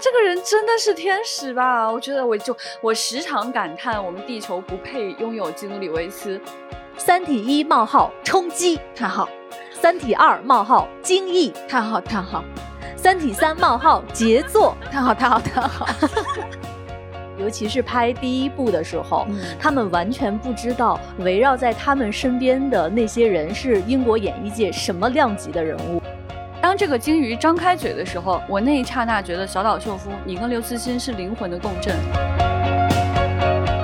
这个人真的是天使吧？我觉得我就我时常感叹，我们地球不配拥有基努里维斯。三体一冒号冲击叹号，三体二冒号惊异叹号叹号，三体三冒号杰作叹号叹号叹号。尤其是拍第一部的时候，嗯他们完全不知道围绕在他们身边的那些人是英国演艺界什么量级的人物。当这个鲸鱼张开嘴的时候，我那一刹那觉得小岛秀夫，你跟刘慈欣是灵魂的共振。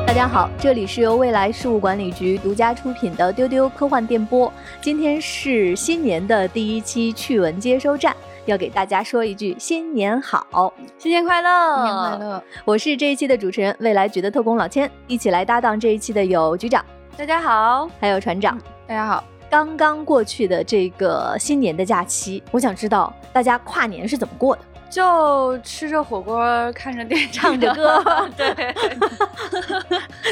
大家好，这里是由未来事务管理局独家出品的丢丢科幻电波。今天是新年的第一期趣闻接收站，要给大家说一句新年好，新年快乐，新年快！乐！我是这一期的主持人，未来局的特工老千，一起来搭档这一期的有局长，大家好，还有船长。大家好，刚刚过去的这个新年的假期，我想知道大家跨年是怎么过的？就吃着火锅，看着电影，唱着歌 对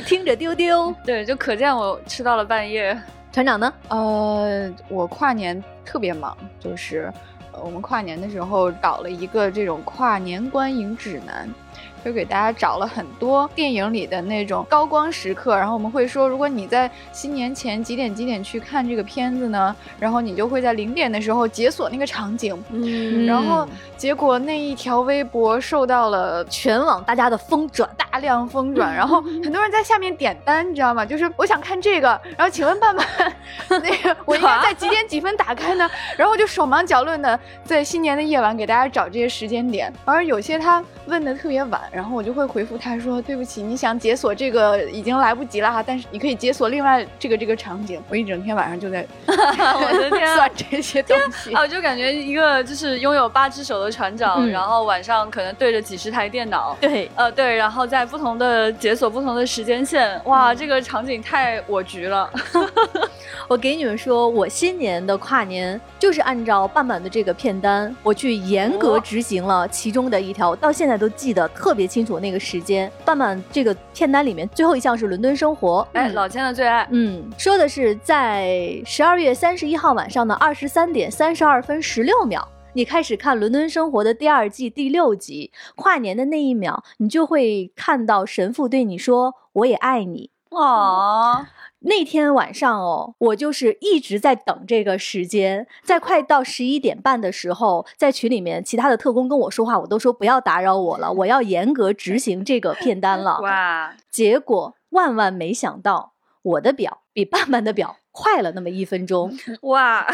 听着丢丢。对，就可见我吃到了半夜。船长呢？呃，我跨年特别忙，就是呃我们跨年的时候搞了一个这种跨年观影指南。就给大家找了很多电影里的那种高光时刻，然后我们会说，如果你在新年前几点几点去看这个片子呢，然后你就会在零点的时候解锁那个场景，嗯然后结果那一条微博受到了全网大家的疯转，大量疯转，然后很多人在下面点单，你知道吗？就是我想看这个，然后请问伴伴，那个我应该在几点几分打开呢？然后我就手忙脚乱的在新年的夜晚给大家找这些时间点，而有些他问的特别晚，然后我就会回复他说对不起，你想解锁这个已经来不及了哈，但是你可以解锁另外这个这个场景。我一整天晚上就在我的天啊算这些东西啊。我就感觉一个就是拥有八只手的船长，嗯然后晚上可能对着几十台电脑，对，呃，对，然后在不同的解锁不同的时间线，哇，这个场景太我局了。我给你们说，我新年的跨年就是按照半满的这个片单，我去严格执行了其中的一条，我到现在都记得特别清楚那个时间。半满这个片单里面最后一项是伦敦生活，哎，老千的最爱，嗯，说的是在十二月三十一号晚上的二十三点三十二分十六秒，你开始看《伦敦生活》的第二季第六集，跨年的那一秒，你就会看到神父对你说：“我也爱你。”哦，那天晚上哦，我就是一直在等这个时间，在快到十一点半的时候，在群里面其他的特工跟我说话，我都说不要打扰我了，我要严格执行这个片单了。哇，结果万万没想到，我的表比半半的表快了那么一分钟，哇，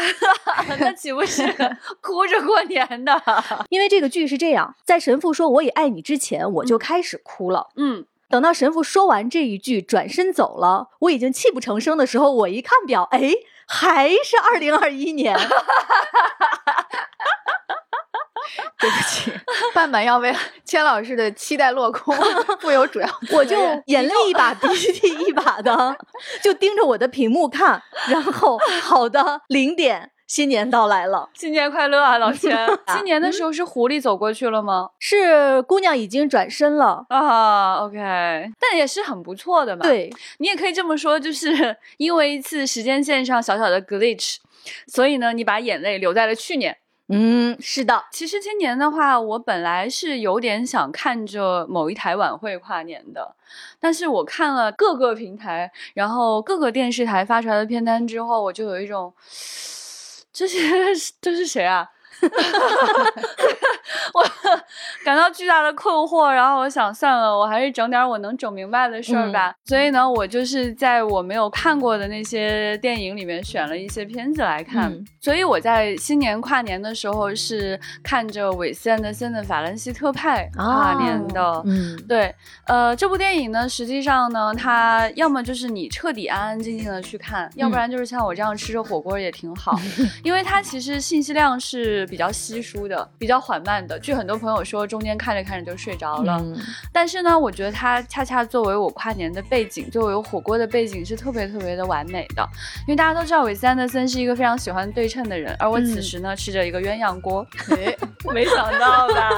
那岂不是 哭着过年的？因为这个剧是这样，在神父说我也爱你之前，我就开始哭了。嗯，等到神父说完这一句，转身走了，我已经泣不成声的时候，我一看表，哎，还是二零二一年。对不起，半版要为千老师的期待落空 负有主要责任。我就眼泪一把鼻 涕一把的，就盯着我的屏幕看，然后好的零点，新年到来了，新年快乐啊，老千！新年的时候是狐狸走过去了吗？是姑娘已经转身了。啊，OK，但也是很不错的嘛。，对，你也可以这么说，就是 因为一次时间线上小小的 glitch，所以呢，你把眼泪留在了去年。嗯，是的，其实今年的话，我本来是有点想看着某一台晚会跨年的，但是我看了各个平台，然后各个电视台发出来的片单之后，我就有一种，这些 这是谁啊？我 感到巨大的困惑，然后我想算了，我还是整点我能整明白的事儿吧。所以呢，我就是在我没有看过的那些电影里面选了一些片子来看。嗯所以我在新年跨年的时候是看着韦斯安德森的《法兰西特派》跨年的。嗯，对，呃，这部电影呢，实际上呢，它要么就是你彻底安安静静的去看，要不然就是像我这样吃着火锅也挺好，因为它其实信息量是比较稀疏的，比较缓慢的。据很多朋友说，中间看着看着就睡着了。嗯但是呢，我觉得它恰恰作为我跨年的背景，作为火锅的背景是特别特别的完美的。因为大家都知道韦斯安德森是一个非常喜欢对称的人，而我此嗯时呢、吃着一个鸳鸯锅，哎，没想到吧？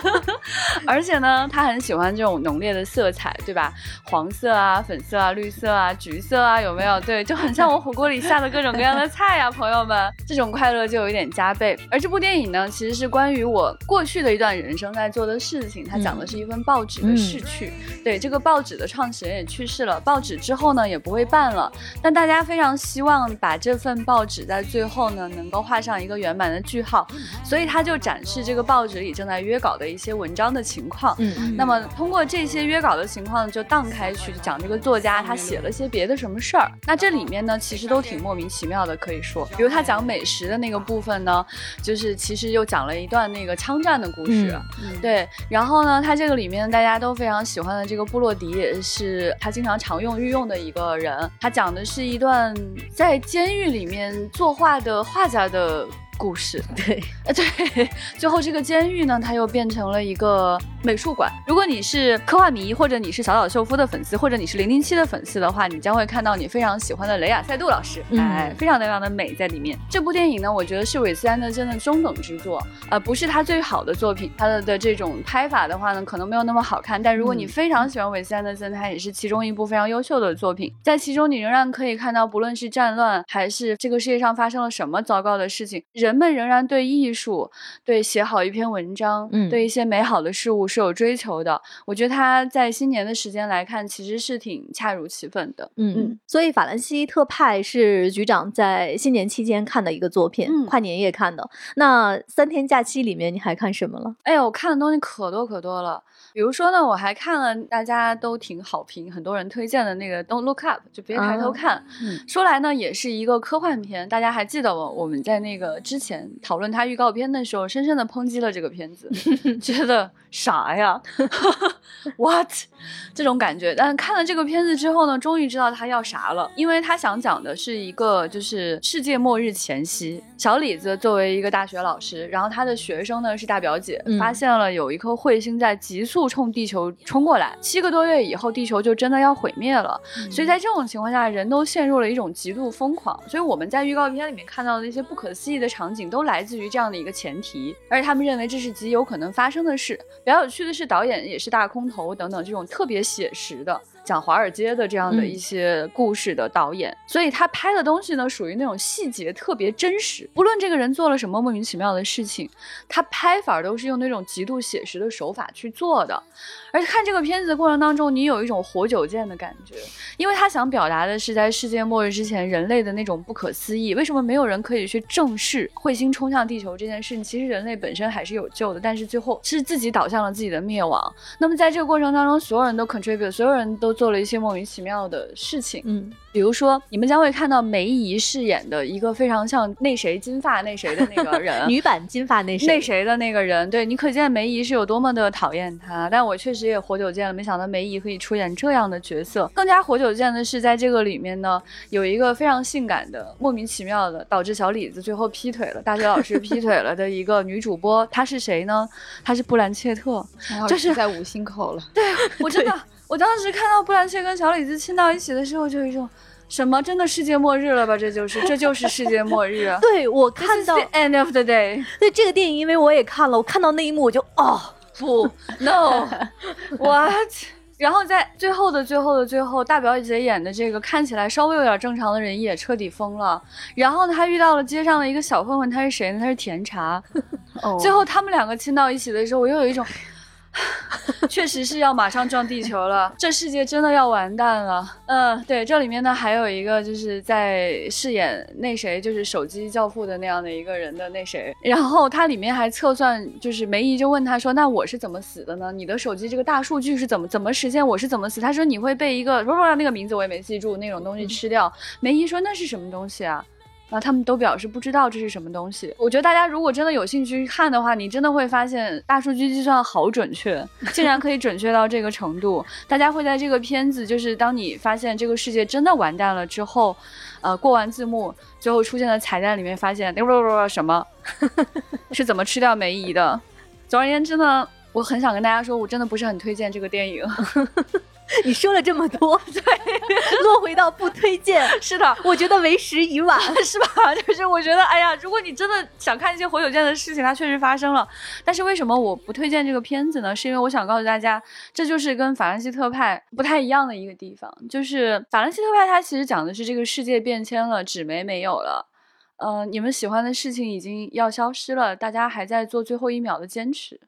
而且呢，他很喜欢这种浓烈的色彩，对吧？黄色啊、粉色啊、绿色啊、橘色啊，有没有？对，就很像我火锅里下的各种各样的菜呀、朋友们，这种快乐就有一点加倍。而这部电影呢，其实是关于我过过去的一段人生在做的事情。它讲的是一份报纸的逝去。对，这个报纸的创始人也去世了，报纸之后呢也不会办了。但大家非常希望把这份报纸在最后呢能够画上一个圆满的句号，所以他就展示这个报纸里正在约稿的一些文章的情况。嗯，那么通过这些约稿的情况，就荡开去讲这个作家他写了些别的什么事儿。那这里面呢，其实都挺莫名其妙的，可以说，比如他讲美食的那个部分呢，就是其实又讲了一段那个枪战的故事。对，然后呢，他这个里面大家都非常喜欢的这个布洛迪，也是他经常常用御用的一个人。他讲的是一段在监狱里面作画的画家的。故事 对，呃对，最后这个监狱呢，它又变成了一个美术馆。如果你是科幻迷，或者你是小岛秀夫的粉丝，或者你是零零七的粉丝的话，你将会看到你非常喜欢的雷亚塞杜老师，哎，非常非常的美在里面。这部电影呢，我觉得是韦斯安德森的中等之作，呃，不是他最好的作品。他的的这种拍法的话呢，可能没有那么好看。但如果你非常喜欢韦斯安德森，他也是其中一部非常优秀的作品。在其中，你仍然可以看到，不论是战乱，还是这个世界上发生了什么糟糕的事情，人。人们仍然对艺术、对写好一篇文章、嗯，对一些美好的事物是有追求的。我觉得他在新年的时间来看，其实是挺恰如其分的。嗯嗯，所以《法兰西特派》是局长在新年期间看的一个作品，跨年夜看的。那三天假期里面你还看什么了？哎呀，我看的东西可多可多了。比如说呢，我还看了大家都挺好评、很多人推荐的那个《Don't Look Up》，就别抬头看。说来呢，也是一个科幻片。大家还记得我我们在那个之前讨论他预告片的时候，深深的抨击了这个片子，觉得啥呀？What？这种感觉。但看了这个片子之后呢，终于知道他要啥了，因为他想讲的是一个就是世界末日前夕。小李子作为一个大学老师，然后他的学生呢是大表姐，发现了有一颗彗星在急速。冲地球冲过来，七个多月以后，地球就真的要毁灭了。所以在这种情况下，人都陷入了一种极度疯狂。所以我们在预告片里面看到的那些不可思议的场场景，都来自于这样的一个前提，而且他们认为这是极有可能发生的事。比较有趣的是，导演也是大空头等等这种特别写实的。讲华尔街的这样的一些故事的导演，所以他拍的东西呢，属于那种细节特别真实。不论这个人做了什么莫名其妙的事情，他拍法都是用那种极度写实的手法去做的。而且看这个片子的过程当中，你有一种活久见的感觉，因为他想表达的是在世界末日之前人类的那种不可思议。为什么没有人可以去正视彗星冲向地球这件事情？其实人类本身还是有救的，但是最后是自己导向了自己的灭亡。那么在这个过程当中，所有人都 contribute，所有人都。做了一些莫名其妙的事情，嗯，比如说你们将会看到梅姨饰演的一个非常像那谁金发那谁的那个人，女版金发那谁那谁的那个人，对你可见梅姨是有多么的讨厌他。但我确实也活久见了，没想到梅姨可以出演这样的角色。更加活久见的是，在这个里面呢，有一个非常性感的、莫名其妙的，导致小李子最后劈腿了，大学老师劈腿了的一个女主播，她是谁呢？她是布兰切特，就是在五星口了。对我真的。我当时看到布兰切跟小李子亲到一起的时候，就有一种什么真的世界末日了吧？这就是这就是世界末日。对我看到 end of the day。对这个电影，因为我也看了，我看到那一幕我就哦 不 no，what？然后在最后的最后的最后，大表姐演的这个看起来稍微有点正常的人也彻底疯了。然后呢，他遇到了街上的一个小混混，他是谁呢？他是甜茶。最后他们两个亲到一起的时候，我又有一种。确实是要马上撞地球了，这世界真的要完蛋了。嗯，对，这里面呢还有一个就是在饰演那谁，就是手机教父的那样的一个人的那谁，然后他里面还测算，就是梅姨就问他说：“那我是怎么死的呢？你的手机这个大数据是怎么怎么实现？我是怎么死？”他说：“你会被一个不不那个名字我也没记住那种东西吃掉。”梅姨说：“那是什么东西啊？”啊，他们都表示不知道这是什么东西。我觉得大家如果真的有兴趣看的话，你真的会发现大数据计算好准确，竟然可以准确到这个程度。大家会在这个片子，就是当你发现这个世界真的完蛋了之后，呃，过完字幕，最后出现的彩蛋里面发现什么，是怎么吃掉梅姨的。总而言之呢，我很想跟大家说，我真的不是很推荐这个电影。你说了这么多，对，落回到不推荐。是的，我觉得为时已晚，是吧？就是我觉得，哎呀，如果你真的想看一些活久见的事情，它确实发生了。但是为什么我不推荐这个片子呢？是因为我想告诉大家，这就是跟法兰西特派不太一样的一个地方。就是法兰西特派，它其实讲的是这个世界变迁了，纸媒没有了。呃，你们喜欢的事情已经要消失了，大家还在做最后一秒的坚持。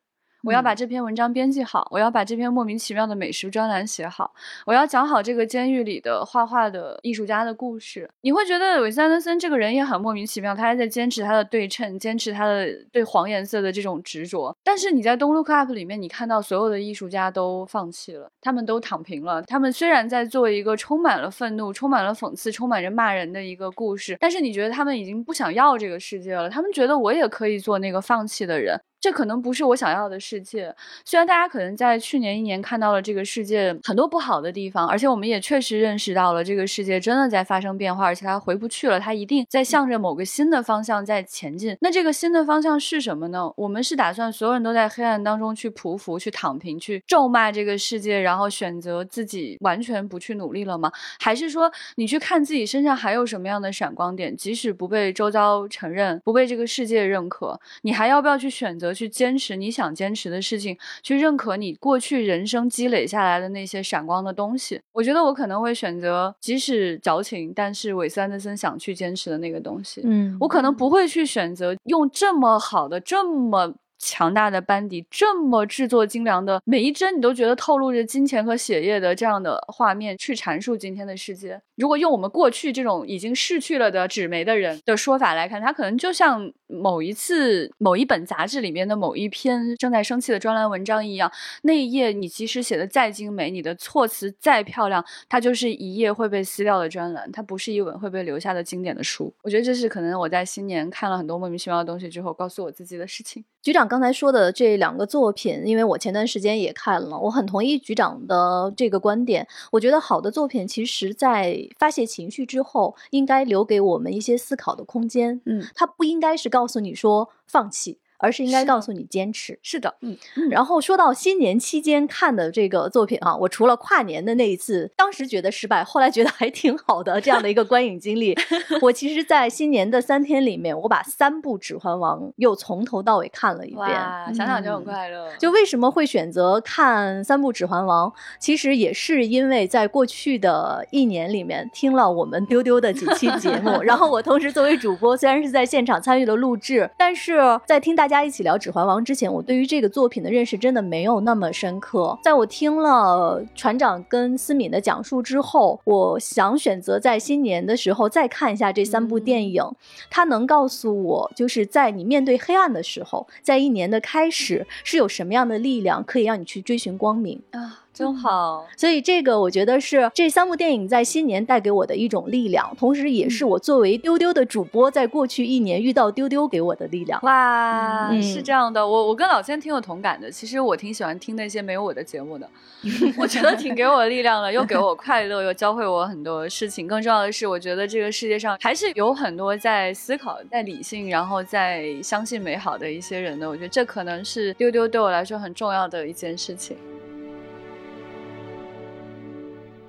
我要把这篇文章编辑好，我要把这篇莫名其妙的美食专栏写好，我要讲好这个监狱里的画画的艺术家的故事。你会觉得韦斯安德森这个人也很莫名其妙，他还在坚持他的对称，坚持他的对黄颜色的这种执着。但是你在《Don't Look Up》里面，你看到所有的艺术家都放弃了，他们都躺平了。他们虽然在做一个充满了愤怒、充满了讽刺、充满着骂人的一个故事，但是你觉得他们已经不想要这个世界了。他们觉得我也可以做那个放弃的人。这可能不是我想要的世界。虽然大家可能在去年一年看到了这个世界很多不好的地方，而且我们也确实认识到了这个世界真的在发生变化，而且它回不去了，它一定在向着某个新的方向在前进。那这个新的方向是什么呢？我们是打算所有人都在黑暗当中去匍匐、去躺平、去咒骂这个世界，然后选择自己完全不去努力了吗？还是说你去看自己身上还有什么样的闪光点，即使不被周遭承认、不被这个世界认可，你还要不要去选择？去坚持你想坚持的事情，去认可你过去人生积累下来的那些闪光的东西。我觉得我可能会选择，即使矫情，但是韦斯安德森想去坚持的那个东西。嗯，我可能不会去选择用这么好的、这么。强大的班底，这么制作精良的每一帧，你都觉得透露着金钱和血液的这样的画面，去阐述今天的世界。如果用我们过去这种已经逝去了的纸媒的人的说法来看，它可能就像某一次某一本杂志里面的某一篇正在生气的专栏文章一样，那一页你即使写的再精美，你的措辞再漂亮，它就是一页会被撕掉的专栏，它不是一本会被留下的经典的书。我觉得这是可能我在新年看了很多莫名其妙的东西之后，告诉我自己的事情。局长刚才说的这两个作品，因为我前段时间也看了，我很同意局长的这个观点。我觉得好的作品，其实在发泄情绪之后，应该留给我们一些思考的空间。嗯，它不应该是告诉你说放弃。而是应该告诉你坚持。是的，嗯。然后说到新年期间看的这个作品啊，我除了跨年的那一次，当时觉得失败，后来觉得还挺好的这样的一个观影经历，我其实，在新年的三天里面，我把三部《指环王》又从头到尾看了一遍。想想就很快乐。就为什么会选择看三部《指环王》？其实也是因为在过去的一年里面听了我们丢丢的几期节目，然后我同时作为主播，虽然是在现场参与了录制，但是在听大家。大家一起聊《指环王》之前，我对于这个作品的认识真的没有那么深刻。在我听了船长跟思敏的讲述之后，我想选择在新年的时候再看一下这三部电影。它能告诉我，就是在你面对黑暗的时候，在一年的开始是有什么样的力量可以让你去追寻光明啊。真好，所以这个我觉得是这三部电影在新年带给我的一种力量，同时也是我作为丢丢的主播在过去一年遇到丢丢给我的力量。哇，是这样的，我我跟老千挺有同感的。其实我挺喜欢听那些没有我的节目的，我觉得挺给我力量的，又给我快乐，又教会我很多事情。更重要的是，我觉得这个世界上还是有很多在思考、在理性，然后在相信美好的一些人的。我觉得这可能是丢丢对我来说很重要的一件事情。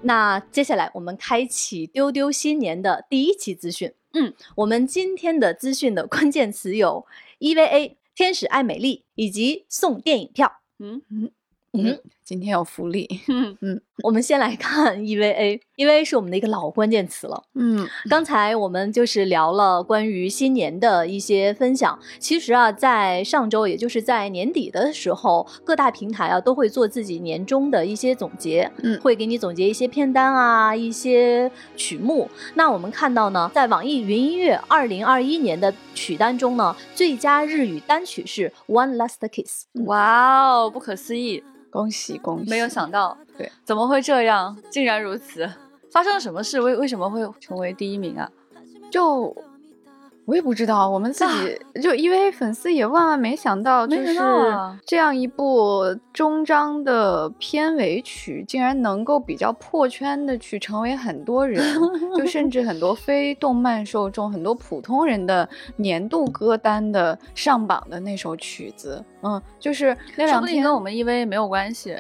那接下来我们开启丢丢新年的第一期资讯。嗯，我们今天的资讯的关键词有 EVA、天使爱美丽以及送电影票。嗯嗯嗯，今天有福利。嗯 嗯。我们先来看 EVA，EVA 是我们的一个老关键词了。嗯，刚才我们就是聊了关于新年的一些分享。其实啊，在上周，也就是在年底的时候，各大平台啊都会做自己年终的一些总结，嗯，会给你总结一些片单啊，一些曲目。那我们看到呢，在网易云音乐二零二一年的曲单中呢，最佳日语单曲是《One Last Kiss》。哇哦，不可思议！恭喜恭喜！没有想到，对，怎么会这样？竟然如此！发生了什么事？为为什么会成为第一名啊？就。我也不知道，我们自己就因为粉丝也万万没想到，就是这样一部终章的片尾曲，竟然能够比较破圈的去成为很多人，就甚至很多非动漫受众、很多普通人的年度歌单的上榜的那首曲子。嗯，就是那两天跟我们 EV 没有关系。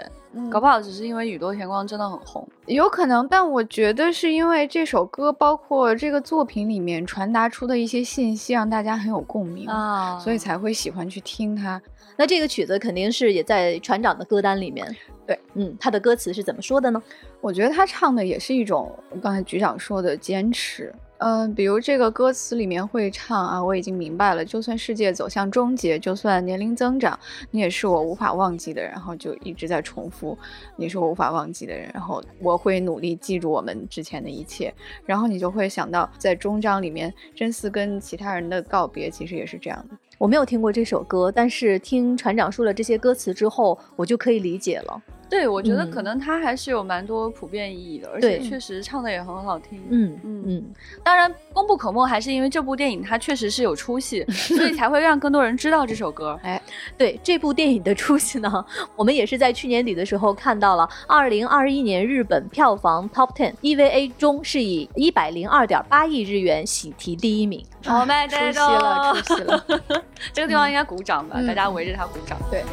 搞不好只是因为宇多田光真的很红，有可能。但我觉得是因为这首歌，包括这个作品里面传达出的一些信息，让大家很有共鸣啊，所以才会喜欢去听它。那这个曲子肯定是也在船长的歌单里面。对，嗯，他的歌词是怎么说的呢？我觉得他唱的也是一种刚才局长说的坚持。嗯，比如这个歌词里面会唱啊，我已经明白了，就算世界走向终结，就算年龄增长，你也是我无法忘记的。然后就一直在重复，你是我无法忘记的人。然后我会努力记住我们之前的一切。然后你就会想到，在终章里面，真嗣跟其他人的告别，其实也是这样的。我没有听过这首歌，但是听船长说了这些歌词之后，我就可以理解了。对，我觉得嗯可能它还是有蛮多普遍意义的，而且确实唱的也很好听。嗯嗯嗯，当然功不可没，还是因为这部电影它确实是有出息，所以才会让更多人知道这首歌。哎，对这部电影的出息呢，我们也是在去年底的时候看到了，二零二一年日本票房 Top Ten EVA 中是以一百零二点八亿日元喜提第一名。好卖出息了，出息了。这个地方应该鼓掌吧？嗯大家围着他鼓掌。对。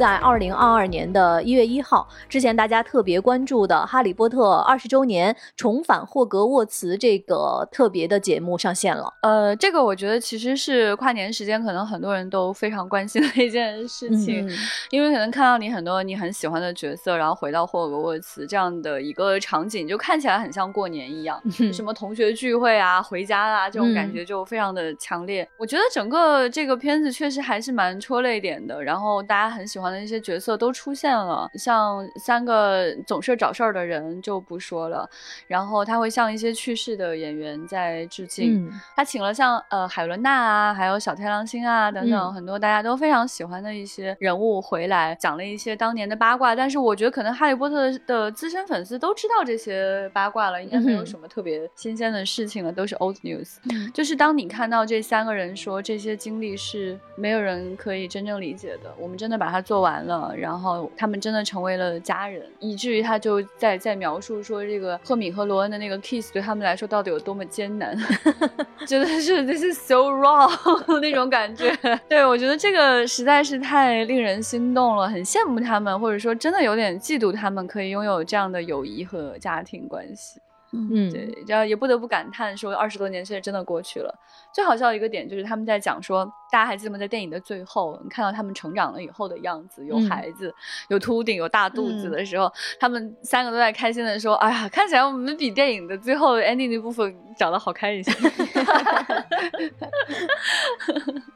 在二零二二年的一月一号，之前大家特别关注的《哈利波特》二十周年重返霍格沃茨这个特别的节目上线了。呃，这个我觉得其实是跨年时间，可能很多人都非常关心的一件事情，嗯因为可能看到你很多你很喜欢的角色，然后回到霍格沃茨这样的一个场景，就看起来很像过年一样，嗯什么同学聚会啊、回家啊这种感觉就非常的强烈。我觉得整个这个片子确实还是蛮戳泪点的，然后大家很喜欢的一些角色都出现了，像三个总是找事儿的人就不说了，然后他会向一些去世的演员在致敬。嗯他请了像呃海伦娜啊，还有小天狼星啊等等、嗯很多大家都非常喜欢的一些人物回来，讲了一些当年的八卦。但是我觉得可能哈利波特的资深粉丝都知道这些八卦了，应该没有什么特别新鲜的事情了，都是 old news。嗯就是当你看到这三个人说这些经历是没有人可以真正理解的，我们真的把它做完了，然后他们真的成为了家人，以至于他就在在描述说这个赫敏和罗恩的那个 kiss 对他们来说到底有多么艰难，真的是 this is so wrong 那种感觉。对我觉得这个实在是太令人心动了，很羡慕他们，或者说真的有点嫉妒他们可以拥有这样的友谊和家庭关系。嗯，对，然后也不得不感叹说，二十多年现在真的过去了。最好笑的一个点就是他们在讲说，大家还记得吗？在电影的最后，你看到他们成长了以后的样子，有嗯孩子，有秃顶，有大肚子嗯的时候，他们三个都在开心的说：“哎呀，看起来我们比电影的最后 ending 那部分长得好看一些。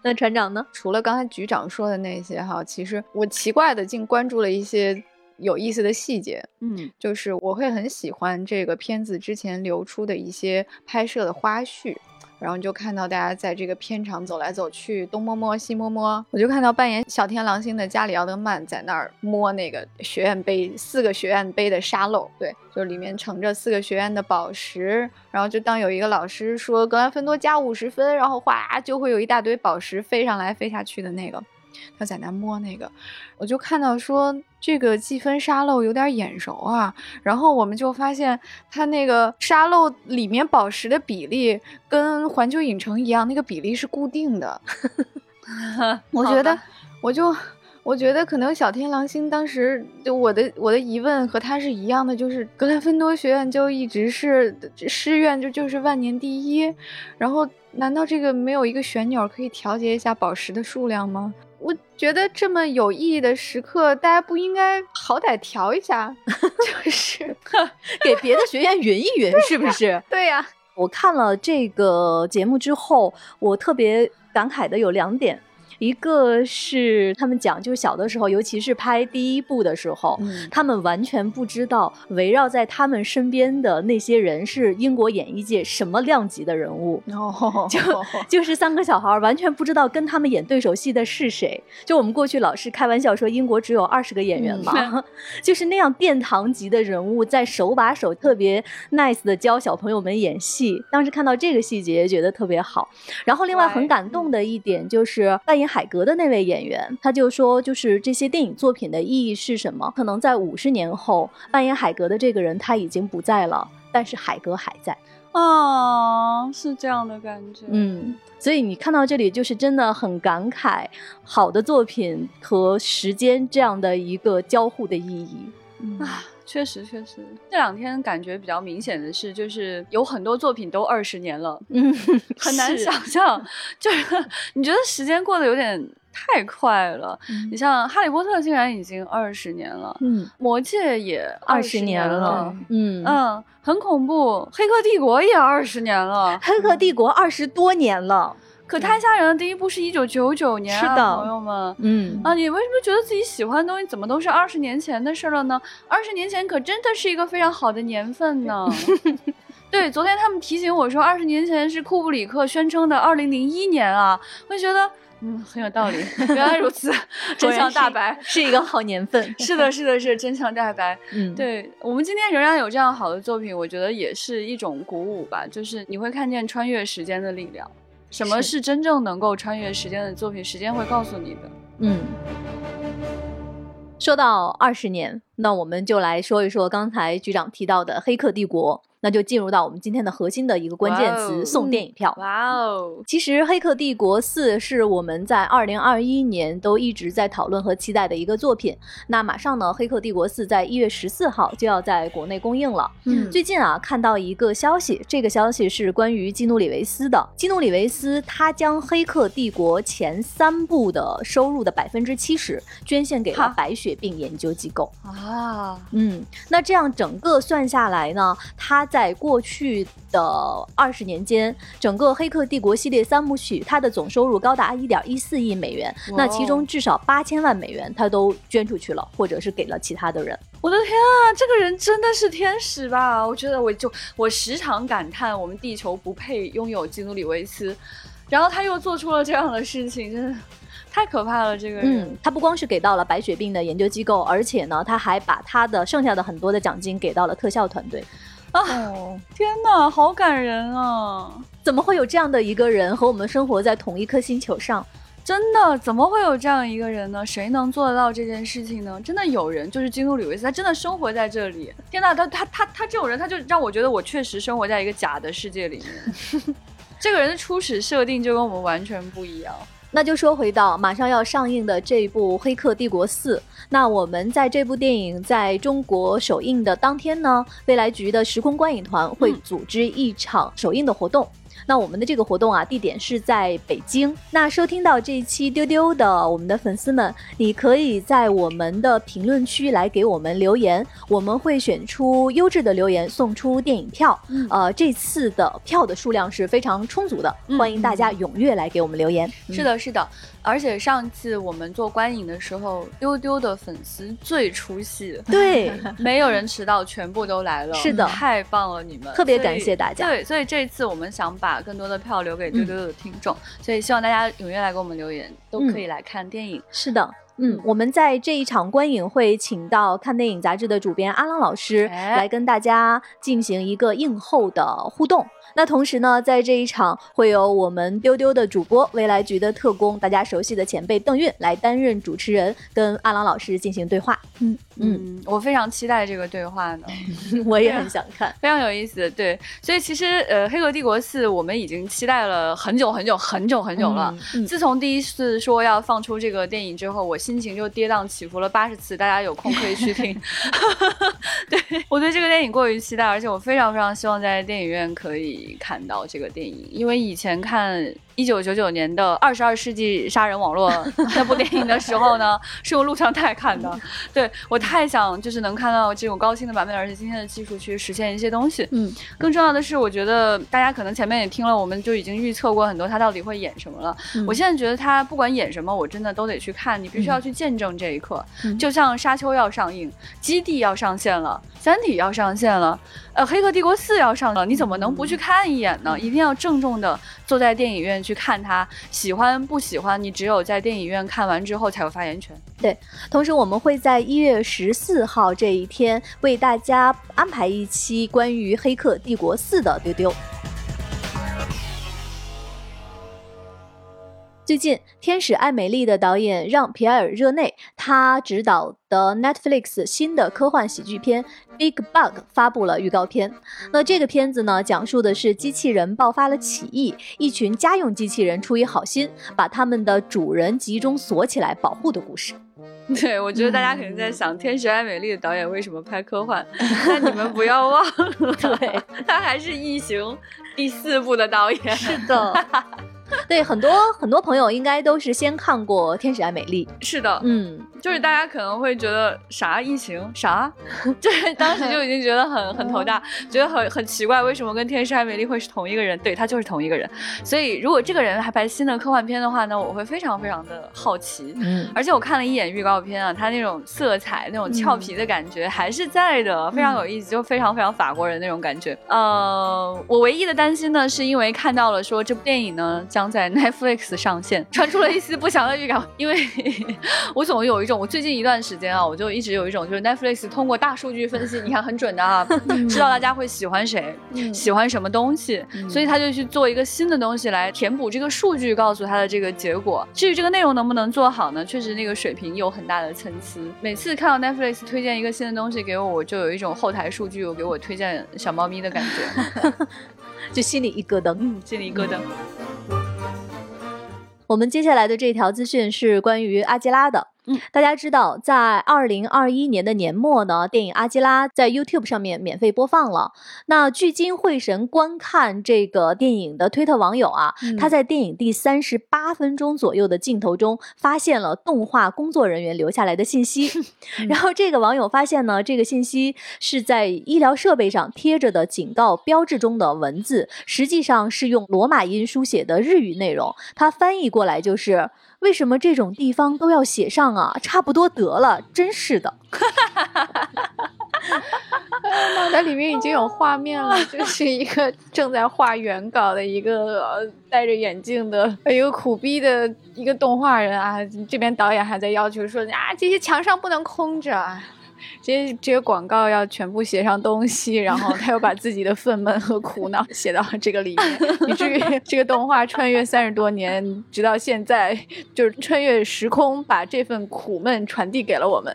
那船长呢？除了刚才局长说的那些哈，其实我奇怪的竟关注了一些有意思的细节。”嗯就是我会很喜欢这个片子之前流出的一些拍摄的花絮，然后就看到大家在这个片场走来走去，东摸摸西摸摸，我就看到扮演小天狼星的加里奥德曼在那儿摸那个学院杯四个学院杯的沙漏，对，就是里面盛着四个学院的宝石，然后就当有一个老师说格兰芬多加五十分，然后哗就会有一大堆宝石飞上来飞下去的那个。他在那摸那个，我就看到说这个计分沙漏有点眼熟啊，然后我们就发现它那个沙漏里面宝石的比例跟环球影城一样，那个比例是固定的。我觉得，我就我觉得可能小天狼星当时就我的我的疑问和他是一样的，就是格兰芬多学院就一直是师院就就是万年第一，然后难道这个没有一个旋钮可以调节一下宝石的数量吗？我觉得这么有意义的时刻，大家不应该好歹调一下，就是 给别的学员匀一匀，是不是？对呀、我看了这个节目之后，我特别感慨的有两点。一个是他们讲，就是小的时候，尤其是拍第一部的时候，嗯他们完全不知道围绕在他们身边的那些人是英国演艺界什么量级的人物。哦，就 就是三个小孩完全不知道跟他们演对手戏的是谁。就我们过去老是开玩笑说英国只有二十个演员嘛 就是那样殿堂级的人物在手把手特别 nice 的教小朋友们演戏。当时看到这个细节觉得特别好。然后另外很感动的一点就是扮演海格的那位演员，他就说就是这些电影作品的意义是什么？可能在五十年后，扮演海格的这个人他已经不在了。但是海格还在，啊，是这样的感觉。嗯，所以你看到这里就是真的很感慨，好的作品和时间这样的一个交互的意义。嗯啊，确实确实，这两天感觉比较明显的是，就是有很多作品都二十年了，嗯，很难想象，就是你觉得时间过得有点太快了。你像《哈利波特》竟然已经二十年了，嗯，《魔戒》也二十十年了了，，嗯嗯，很恐怖，《黑客帝国》也二十年了，黑客帝国二十多年了，可太吓人了。第一部是一九九九年、啊，是的朋友们。嗯啊，你为什么觉得自己喜欢的东西怎么都是二十年前的事了呢？二十年前可真的是一个非常好的年份呢。对，昨天他们提醒我说，二十年前是库布里克宣称的二零零一年啊，会觉得嗯很有道理。原来如此，真相大白。是一个好年份，是的，是的，是的真相大白。嗯，对我们今天仍然有这样好的作品，我觉得也是一种鼓舞吧。就是你会看见穿越时间的力量，什么是是真正能够穿越时间的作品，时间会告诉你的。嗯。说到二十年，那我们就来说一说刚才局长提到的《黑客帝国》，那就进入到我们今天的核心的一个关键词——送电影票。哇哦，其实《黑客帝国四》是我们在二零二一年都一直在讨论和期待的一个作品。那马上呢，《黑客帝国四》在一月十四号就要在国内公映了。嗯最近啊，看到一个消息，这个消息是关于基努里维斯的。基努里维斯他将《黑客帝国》前三部的收入的百分之七十捐献给了白血病研究机构。啊，嗯，那这样整个算下来呢，它在过去的二十年间，整个《黑客帝国》系列三部曲，它的总收入高达一点一四亿美元。那其中至少八千万美元，他都捐出去了，或者是给了其他的人。我的天啊，这个人真的是天使吧？我觉得我就我时常感叹，我们地球不配拥有基努里维斯，然后他又做出了这样的事情，真的太可怕了。这个人，嗯，他不光是给到了白血病的研究机构，而且呢，他还把他的剩下的很多的奖金给到了特效团队。哦，天哪，好感人啊！怎么会有这样的一个人和我们生活在同一颗星球上？真的，怎么会有这样一个人呢？谁能做得到这件事情呢？真的有人，就是基努里维斯，他真的生活在这里。天哪，他他他他这种人，他就让我觉得我确实生活在一个假的世界里面。这个人的初始设定就跟我们完全不一样。那就说回到马上要上映的这部《黑客帝国四》，那我们在这部电影在中国首映的当天呢，未来局的时空观影团会嗯组织一场首映的活动。那我们的这个活动啊，地点是在北京。那收听到这一期丢丢的我们的粉丝们，你可以在我们的评论区来给我们留言，我们会选出优质的留言，送出电影票。嗯。呃，这次的票的数量是非常充足的，嗯欢迎大家踊跃来给我们留言。是的，是的，而且上次我们做观影的时候，丢丢的粉丝最出戏，对，没有人迟到，全部都来了，是的。太棒了，你们。特别感谢大家。对，所以这次我们想把更多的票留给丢丢的听众，所以希望大家踊跃来给我们留言，都可以来看电影。是的。嗯，我们在这一场观影会请到看电影杂志的主编阿郎老师哎来跟大家进行一个映后的互动。那同时呢，在这一场会有我们丢丢的主播未来局的特工，大家熟悉的前辈邓韵来担任主持人，跟阿郎老师进行对话。嗯嗯，嗯，我非常期待这个对话呢，我也很 想看。非常有意思。对，所以其实呃，《黑客帝国四》我们已经期待了很久很久很久很久了。嗯自从第一次说要放出这个电影之后，我心情就跌宕起伏了八十次，大家有空可以去听。对我对这个电影过于期待，而且我非常非常希望在电影院可以看到这个电影，因为以前看一九九九年的《二十二世纪杀人网络 》那部电影的时候呢，是用录像带看的。对我太想就是能看到这种高清的版本，而且今天的技术去实现一些东西。嗯，更重要的是，我觉得大家可能前面也听了，我们就已经预测过很多他到底会演什么了。嗯我现在觉得他不管演什么，我真的都得去看，你必须要去见证这一刻。嗯就像《沙丘》要上映，《基地》要上线了，《三体》要上线了，呃，《黑客帝国四》要上了，你怎么能不去看一眼呢？一定要郑重的坐在电影院去看它，喜欢不喜欢，你只有在电影院看完之后才有发言权。对同时，我们会在一月十四号这一天为大家安排一期关于《黑客帝国四》的丢丢。最近，《天使爱美丽》的导演让·皮埃尔·热内，他执导的 Netflix 新的科幻喜剧片《Big Bug》发布了预告片。那这个片子呢，讲述的是机器人爆发了起义，一群家用机器人出于好心，把他们的主人集中锁起来保护的故事。对，我觉得大家肯定在想《天使爱美丽》的导演为什么拍科幻，但你们不要忘了，对，他还是《异形》第四部的导演。是的。对，很多很多朋友应该都是先看过《天使爱美丽》，是的，嗯，就是大家可能会觉得啥异形啥，就是当时就已经觉得很很头大，觉得很很奇怪，为什么跟《天使爱美丽》会是同一个人？对他就是同一个人，所以如果这个人还拍新的科幻片的话呢，我会非常非常的好奇。嗯，而且我看了一眼预告片啊，他那种色彩、那种俏皮的感觉还是在的，非常有意思，就非常非常法国人那种感觉。呃，我唯一的担心呢，是因为看到了说这部电影呢将在 Netflix 上线，传出了一丝不祥的预感。因为 我总有一种，我最近一段时间啊，我就一直有一种，就是 Netflix 通过大数据分析，你看很准的啊，知道大家会喜欢谁，喜欢什么东西，所以他就去做一个新的东西来填补这个数据，告诉他的这个结果。至于这个内容能不能做好呢？确实那个水平有很大的参差。每次看到 Netflix 推荐一个新的东西给我，我就有一种后台数据有给我推荐小猫咪的感觉，就心里一咯噔，嗯，心里一咯噔。我们接下来的这条资讯是关于阿基拉的。嗯，大家知道，在二零二一年的年末呢，电影《阿基拉》在 YouTube 上面免费播放了。那聚精会神观看这个电影的推特网友啊，他在电影第三十八分钟左右的镜头中，发现了动画工作人员留下来的信息。然后这个网友发现呢，这个信息是在医疗设备上贴着的警告标志中的文字，实际上是用罗马音书写的日语内容。他翻译过来就是：“为什么这种地方都要写上啊？差不多得了，真是的。”脑袋里面已经有画面了，就是一个正在画原稿的一个戴着眼镜的一个苦逼的一个动画人啊，这边导演还在要求说啊，这些墙上不能空着。啊。这些这些广告要全部写上东西，然后他又把自己的愤懑和苦恼写到这个里面，以至于这个动画穿越三十多年，直到现在，就是穿越时空，把这份苦闷传递给了我们。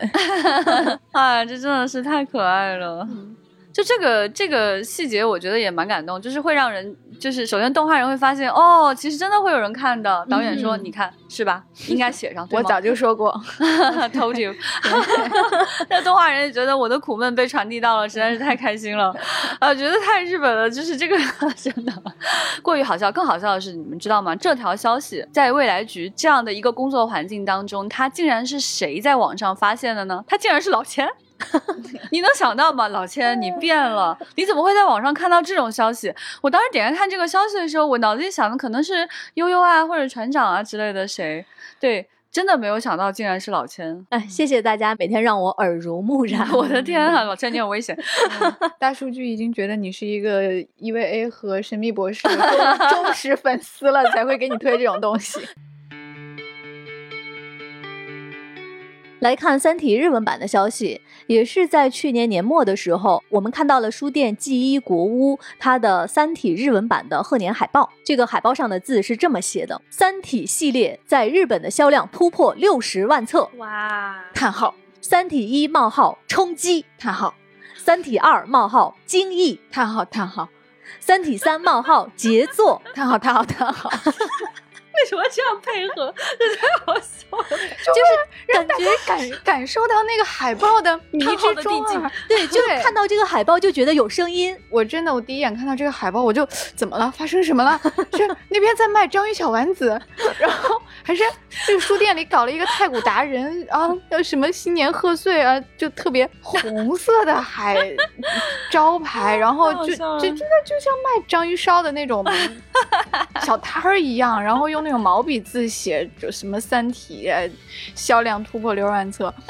啊，这真的是太可爱了。就这个这个细节，我觉得也蛮感动，就是会让人，就是首先动画人会发现，哦，其实真的会有人看的。导演说，你看是吧？应该写上。我早就说过，told you。那动画人也觉得我的苦闷被传递到了，实在是太开心了。啊，觉得太日本了，就是这个 真的过于好笑。更好笑的是，你们知道吗？这条消息在未来局这样的一个工作环境当中，他竟然是谁在网上发现的呢？他竟然是老千。你能想到吗，老千，你变了？你怎么会在网上看到这种消息？我当时点开看这个消息的时候，我脑子里想的可能是悠悠啊，或者船长啊之类的谁？对，真的没有想到竟然是老千。哎，谢谢大家每天让我耳濡目染。我的天啊，老千你很危险！大数据已经觉得你是一个 EVA 和神秘博士 忠实粉丝了，才会给你推这种东西。来看《三体》日文版的消息，也是在去年年末的时候，我们看到了书店记一国屋它的《三体》日文版的贺年海报。这个海报上的字是这么写的：“三体系列在日本的销量突破六十万册。”哇！叹号。三体一冒号冲击叹号。三体二冒号惊异叹号叹号。三体三冒号杰作叹号叹号叹号。为什么这样配合？这太好笑了，就是感觉感感受到那个海报的迷之中啊！对，就是看到这个海报就觉得有声音。我真的，我第一眼看到这个海报，我就怎么了？发生什么了？是那边在卖章鱼小丸子，然后还是这个书店里搞了一个太古达人啊？要什么新年贺岁啊？就特别红色的海招牌，然后就就真的就像卖章鱼烧的那种小摊儿一样，然后用那。用毛笔字写，就什么《三体》销量突破六万册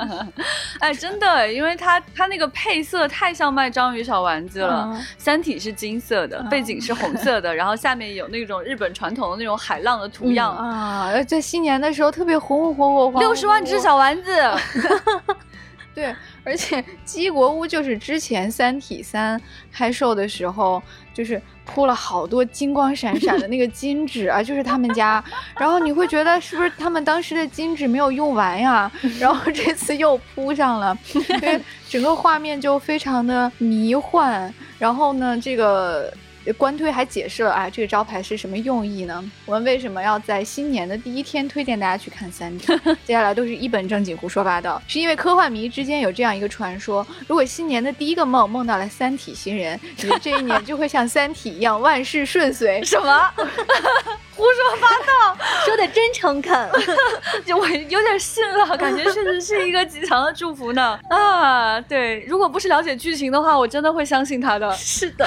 哎，真的，因为它它那个配色太像卖章鱼小丸子了，《三体》是金色的，背景是红色的，然后下面有那种日本传统的那种海浪的图样啊，在新年的时候特别红红火火，六十万只小丸子。对，而且基国屋就是之前《三体三》开售的时候，就是铺了好多金光闪闪的那个金纸啊，就是他们家。然后你会觉得是不是他们当时的金纸没有用完呀？然后这次又铺上了，因为整个画面就非常的迷幻。然后呢，这个官推还解释了啊，这个招牌是什么用意呢？我们为什么要在新年的第一天推荐大家去看《三体》？接下来都是一本正经胡说八道，是因为科幻迷之间有这样一个传说：如果新年的第一个梦梦到了三体星人，你这一年就会像三体一样万事顺遂。什么？胡说八道，说的真诚恳，就我有点信了，感觉确实是一个极强的祝福呢。啊，对，如果不是了解剧情的话，我真的会相信他的。是的。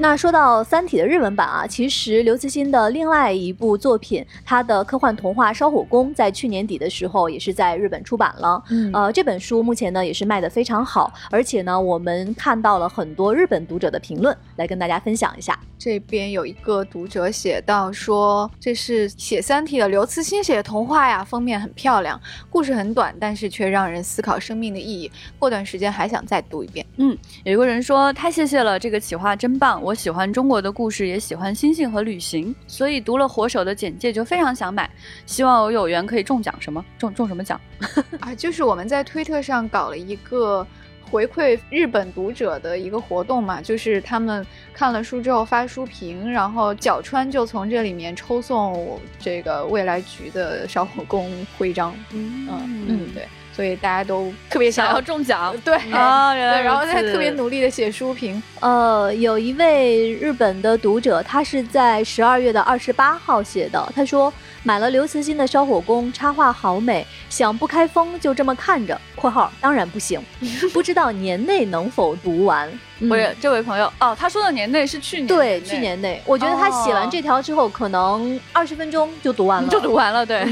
那说到《三体》的日文版啊，其实刘慈欣的另外一部作品，他的科幻童话《烧火工》在去年底的时候也是在日本出版了。嗯，呃，这本书目前呢也是卖的非常好，而且呢我们看到了很多日本读者的评论，来跟大家分享一下。这边有一个读者写到说，这是写《三体》的刘慈欣写的童话呀，封面很漂亮，故事很短，但是却让人思考生命的意义。过段时间还想再读一遍。嗯，有一个人说太谢谢了，这个企划真棒，我喜欢中国的故事，也喜欢星星和旅行，所以读了《火手》的简介就非常想买，希望我有缘可以中奖。什么中中什么奖？啊，就是我们在推特上搞了一个。回馈日本读者的一个活动嘛，就是他们看了书之后发书评，然后角川就从这里面抽送这个未来局的烧火工徽章。嗯嗯，对，所以大家都特别想要中奖。对 啊，然后他特别努力的写书评。呃，有一位日本的读者，他是在十二月的二十八号写的，他说。买了刘慈欣的《烧火工》，插画好美，想不开封就这么看着（括号当然不行 ），不知道年内能否读完。不是这位朋友哦，他说的年内是去年，对，去年内。我觉得他写完这条之后，可能二十分钟就读完了，就读完了，对。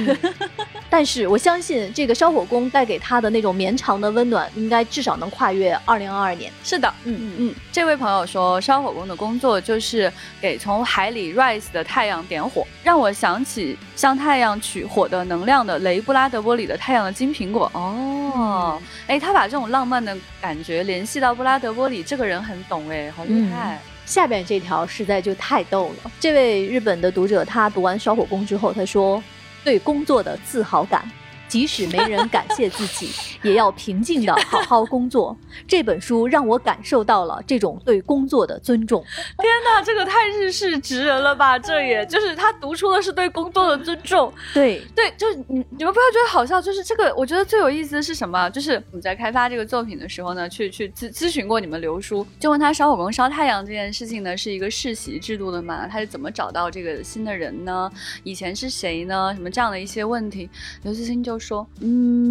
但是我相信这个烧火工带给他的那种绵长的温暖，应该至少能跨越二零二二年。是的，嗯嗯嗯。这位朋友说，烧火工的工作就是给从海里 rise 的太阳点火，让我想起向太阳取火的能量的雷布拉德波里的太阳的金苹果。哦，哎，他把这种浪漫的感觉联系到布拉德波里这个人。很懂哎，好厉害！下边这条实在就太逗了。这位日本的读者，他读完《烧火工》之后，他说：“对工作的自豪感。”即使没人感谢自己，也要平静的好好工作。这本书让我感受到了这种对工作的尊重。天哪，这个太日式直人了吧？这也就是他读出的是对工作的尊重。对对，就是你你们不要觉得好笑，就是这个，我觉得最有意思的是什么？就是我们在开发这个作品的时候呢，去去咨咨询过你们刘叔，就问他烧火工烧太阳这件事情呢，是一个世袭制度的嘛？他是怎么找到这个新的人呢？以前是谁呢？什么这样的一些问题？刘慈欣就。说嗯，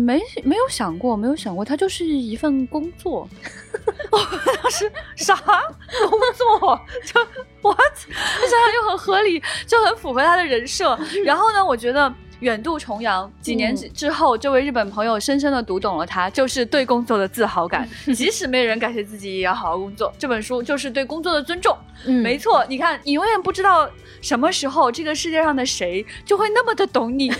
没没有想过，没有想过，它就是一份工作。我当时啥工作？就 what？想想又很合理，就很符合他的人设。然后呢，我觉得远渡重洋几年之后，这位日本朋友深深的读懂了他，就是对工作的自豪感。即使没人感谢自己，也要好好工作。这本书就是对工作的尊重。嗯，没错。你看，你永远不知道什么时候这个世界上的谁就会那么的懂你。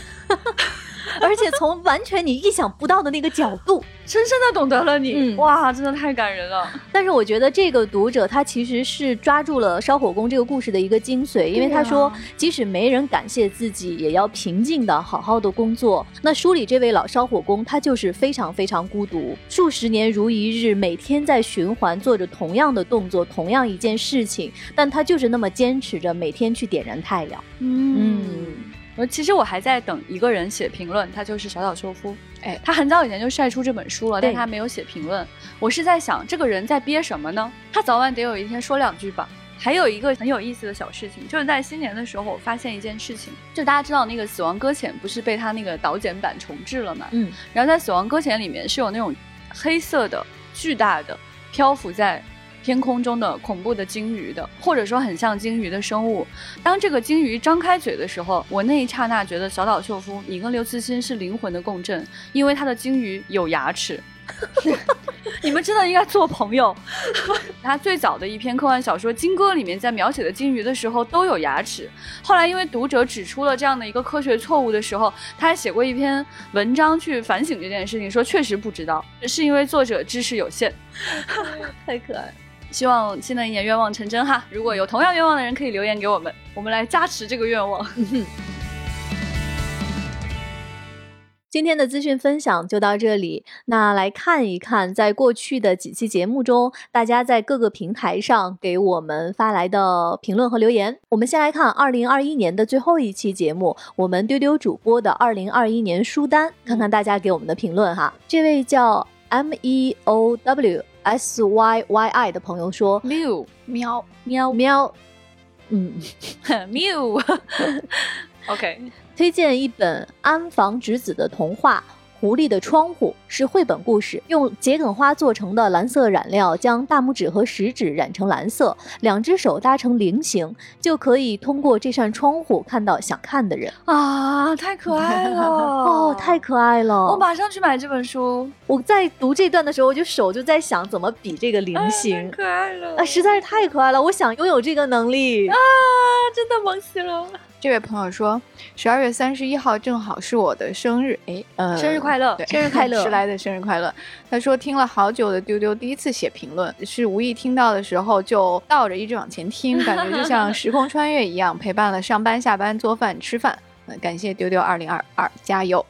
而且从完全你意想不到的那个角度，深深的懂得了你，哇，真的太感人了。但是我觉得这个读者他其实是抓住了烧火工这个故事的一个精髓，因为他说，即使没人感谢自己，也要平静的好好的工作。那书里这位老烧火工，他就是非常非常孤独，数十年如一日，每天在循环做着同样的动作，同样一件事情，但他就是那么坚持着每天去点燃太阳。嗯。我其实我还在等一个人写评论，他就是小岛秀夫。哎，他很早以前就晒出这本书了，但他没有写评论。我是在想，这个人在憋什么呢？他早晚得有一天说两句吧。还有一个很有意思的小事情，就是在新年的时候，我发现一件事情，就大家知道那个《死亡搁浅》不是被他那个导剪版重置了嘛？嗯。然后在《死亡搁浅》里面是有那种黑色的、巨大的漂浮在。天空中的恐怖的鲸鱼的，或者说很像鲸鱼的生物。当这个鲸鱼张开嘴的时候，我那一刹那觉得小岛秀夫，你跟刘慈欣是灵魂的共振，因为他的鲸鱼有牙齿。你们真的应该做朋友。他最早的一篇科幻小说《金戈》里面，在描写的鲸鱼的时候都有牙齿。后来因为读者指出了这样的一个科学错误的时候，他还写过一篇文章去反省这件事情，说确实不知道，是因为作者知识有限。太可爱。希望新的一年愿望成真哈！如果有同样愿望的人，可以留言给我们，我们来加持这个愿望。今天的资讯分享就到这里。那来看一看，在过去的几期节目中，大家在各个平台上给我们发来的评论和留言。我们先来看二零二一年的最后一期节目，我们丢丢主播的二零二一年书单，看看大家给我们的评论哈。这位叫 M E O W S Y Y I 的朋友说，miu 喵喵。喵，嗯，，miu，OK，推荐一本安房直子的童话《狐狸的窗户》，是绘本故事，用桔梗花做成的蓝色染料，将大拇指和食指染成蓝色，两只手搭成菱形，就可以通过这扇窗户看到想看的人。啊，太可爱了！哦，太可爱了！我马上去买这本书。我在读这段的时候，我就手就在想怎么比这个菱形哎太，可爱了啊，实在是太可爱了！我想拥有这个能力。啊，真的萌死了！这位朋友说，十二月三十一号正好是我的生日，哎，呃，生日快乐对，生日快乐 迟来的生日快乐。他说听了好久的丢丢，第一次写评论，是无意听到的时候就倒着一直往前听，感觉就像时空穿越一样，陪伴了上班、下班、做饭、吃饭。呃感谢丢丢二零二二，加油！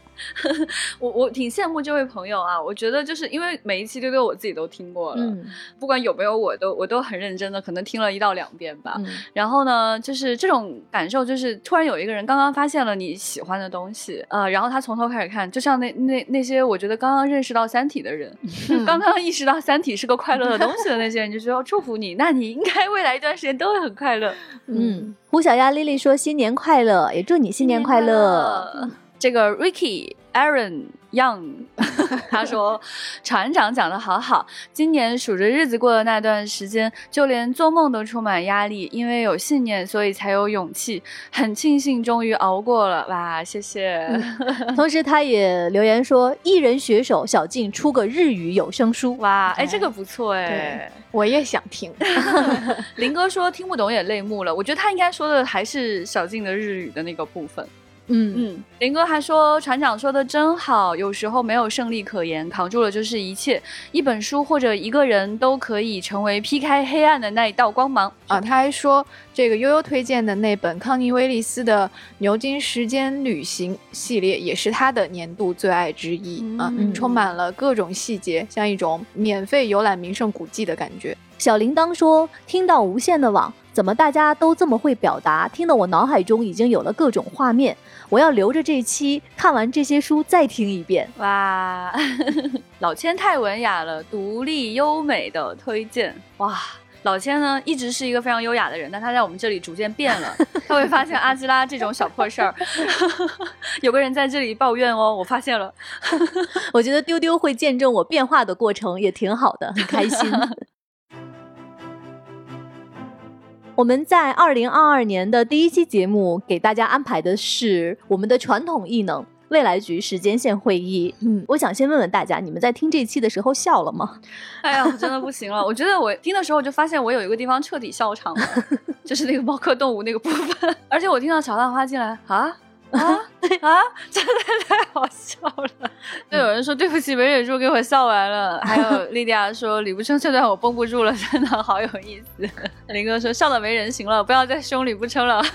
我我挺羡慕这位朋友啊，我觉得就是因为每一期丢丢我自己都听过了，嗯不管有没有我都我都很认真的，可能听了一到两遍吧。嗯然后呢，就是这种感受，就是突然有一个人刚刚发现了你喜欢的东西，呃，然后他从头开始看，就像那那那些我觉得刚刚认识到《三体》的人，刚刚意识到《三体》是个快乐的东西的那些人，就说祝福你，那你应该未来一段时间都会很快乐。嗯，胡小丫丽丽说新年快乐，也祝你新年快乐。这个 Ricky Aaron Young 他说，船长讲的好好，今年数着日子过的那段时间，就连做梦都充满压力，因为有信念，所以才有勇气。很庆幸终于熬过了，哇，谢谢。同时，他也留言说，艺人学手小静出个日语有声书。哇，哎，这个不错哎。我也想听。林哥说听不懂也泪目了，我觉得他应该说的还是小静的日语的那个部分。嗯嗯，林哥还说船长说的真好，有时候没有胜利可言，扛住了就是一切。一本书或者一个人都可以成为劈开黑暗的那一道光芒啊，他还说这个悠悠推荐的那本康尼威利斯的《牛津时间旅行》系列也是他的年度最爱之一、啊，嗯充满了各种细节，像一种免费游览名胜古迹的感觉。小铃铛说，听到无限的网，怎么大家都这么会表达？听得我脑海中已经有了各种画面。我要留着这期，看完这些书再听一遍。哇，老千太文雅了，独立优美的推荐哇。老千呢，一直是一个非常优雅的人，但他在我们这里逐渐变了。他会发现阿基拉这种小破事儿，有个人在这里抱怨哦，我发现了。我觉得丢丢会见证我变化的过程，也挺好的，很开心。我们在二零二二年的第一期节目给大家安排的是我们的传统异能未来局时间线会议。嗯，我想先问问大家，你们在听这期的时候笑了吗？哎呀，我真的不行了。我觉得我听的时候就发现我有一个地方彻底笑场了，就是那个猫科动物那个部分。而且我听到小浪花进来啊。啊啊！真的太好笑了。就有人说对不起，没忍住给我笑完了。还有 莉迪亚说李不称这段我绷不住了，真的好有意思。林哥说笑的没人形了，不要再凶李不称了。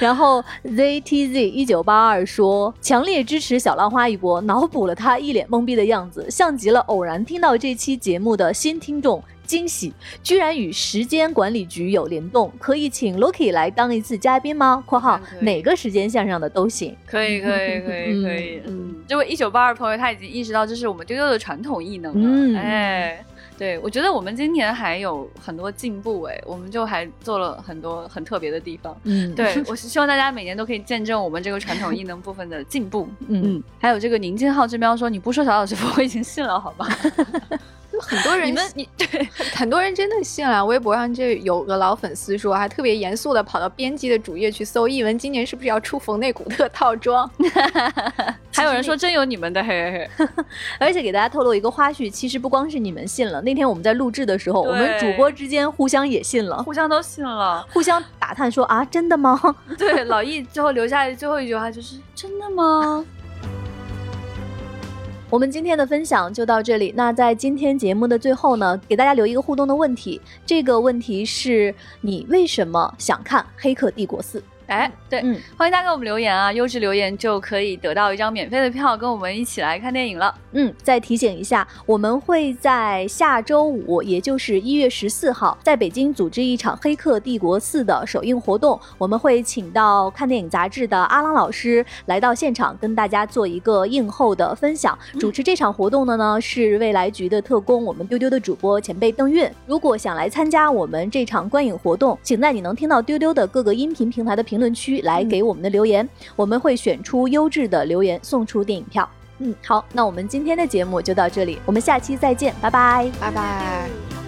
然后 ZTZ 一九八二说强烈支持小浪花一波，脑补了他一脸懵逼的样子，像极了偶然听到这期节目的新听众。惊喜，居然与时间管理局有联动，可以请 Loki 来当一次嘉宾吗？（括号哪个时间线上的都行。）可以，可以，可以，可以。嗯，这位一九八二朋友他已经意识到这是我们丢丢的传统异能了。嗯，哎。对，我觉得我们今年还有很多进步哎，我们就还做了很多很特别的地方。嗯，对我是希望大家每年都可以见证我们这个传统异能部分的进步。嗯嗯，还有这个宁静浩之喵说你不说小老师傅我已经信了，好吧？很多人你们你 对很多人真的信了。微博上就有个老粉丝说，还特别严肃的跑到编辑的主页去搜译文今年是不是要出冯内古特套装。还有人说真有你们的，嘿嘿嘿。而且给大家透露一个花絮，其实不光是你们信了，那天我们在录制的时候，我们主播之间互相也信了，互相都信了，互相打探说啊，真的吗？对，老易最后留下最后一句话就是真的吗？我们今天的分享就到这里。那在今天节目的最后呢，给大家留一个互动的问题。这个问题是你为什么想看《黑客帝国四》？哎，对，嗯欢迎大家给我们留言啊，优质留言就可以得到一张免费的票，跟我们一起来看电影了。嗯，再提醒一下，我们会在下周五，也就是一月十四号，在北京组织一场《黑客帝国四》的首映活动。我们会请到看电影杂志的阿郎老师来到现场，跟大家做一个映后的分享。主持这场活动的呢是未来局的特工，我们丢丢的主播前辈邓韵。如果想来参加我们这场观影活动，请在你能听到丢丢的各个音频平台的评论区来给我们的留言，我们会选出优质的留言，送出电影票。嗯，好，那我们今天的节目就到这里，我们下期再见，拜拜。拜拜。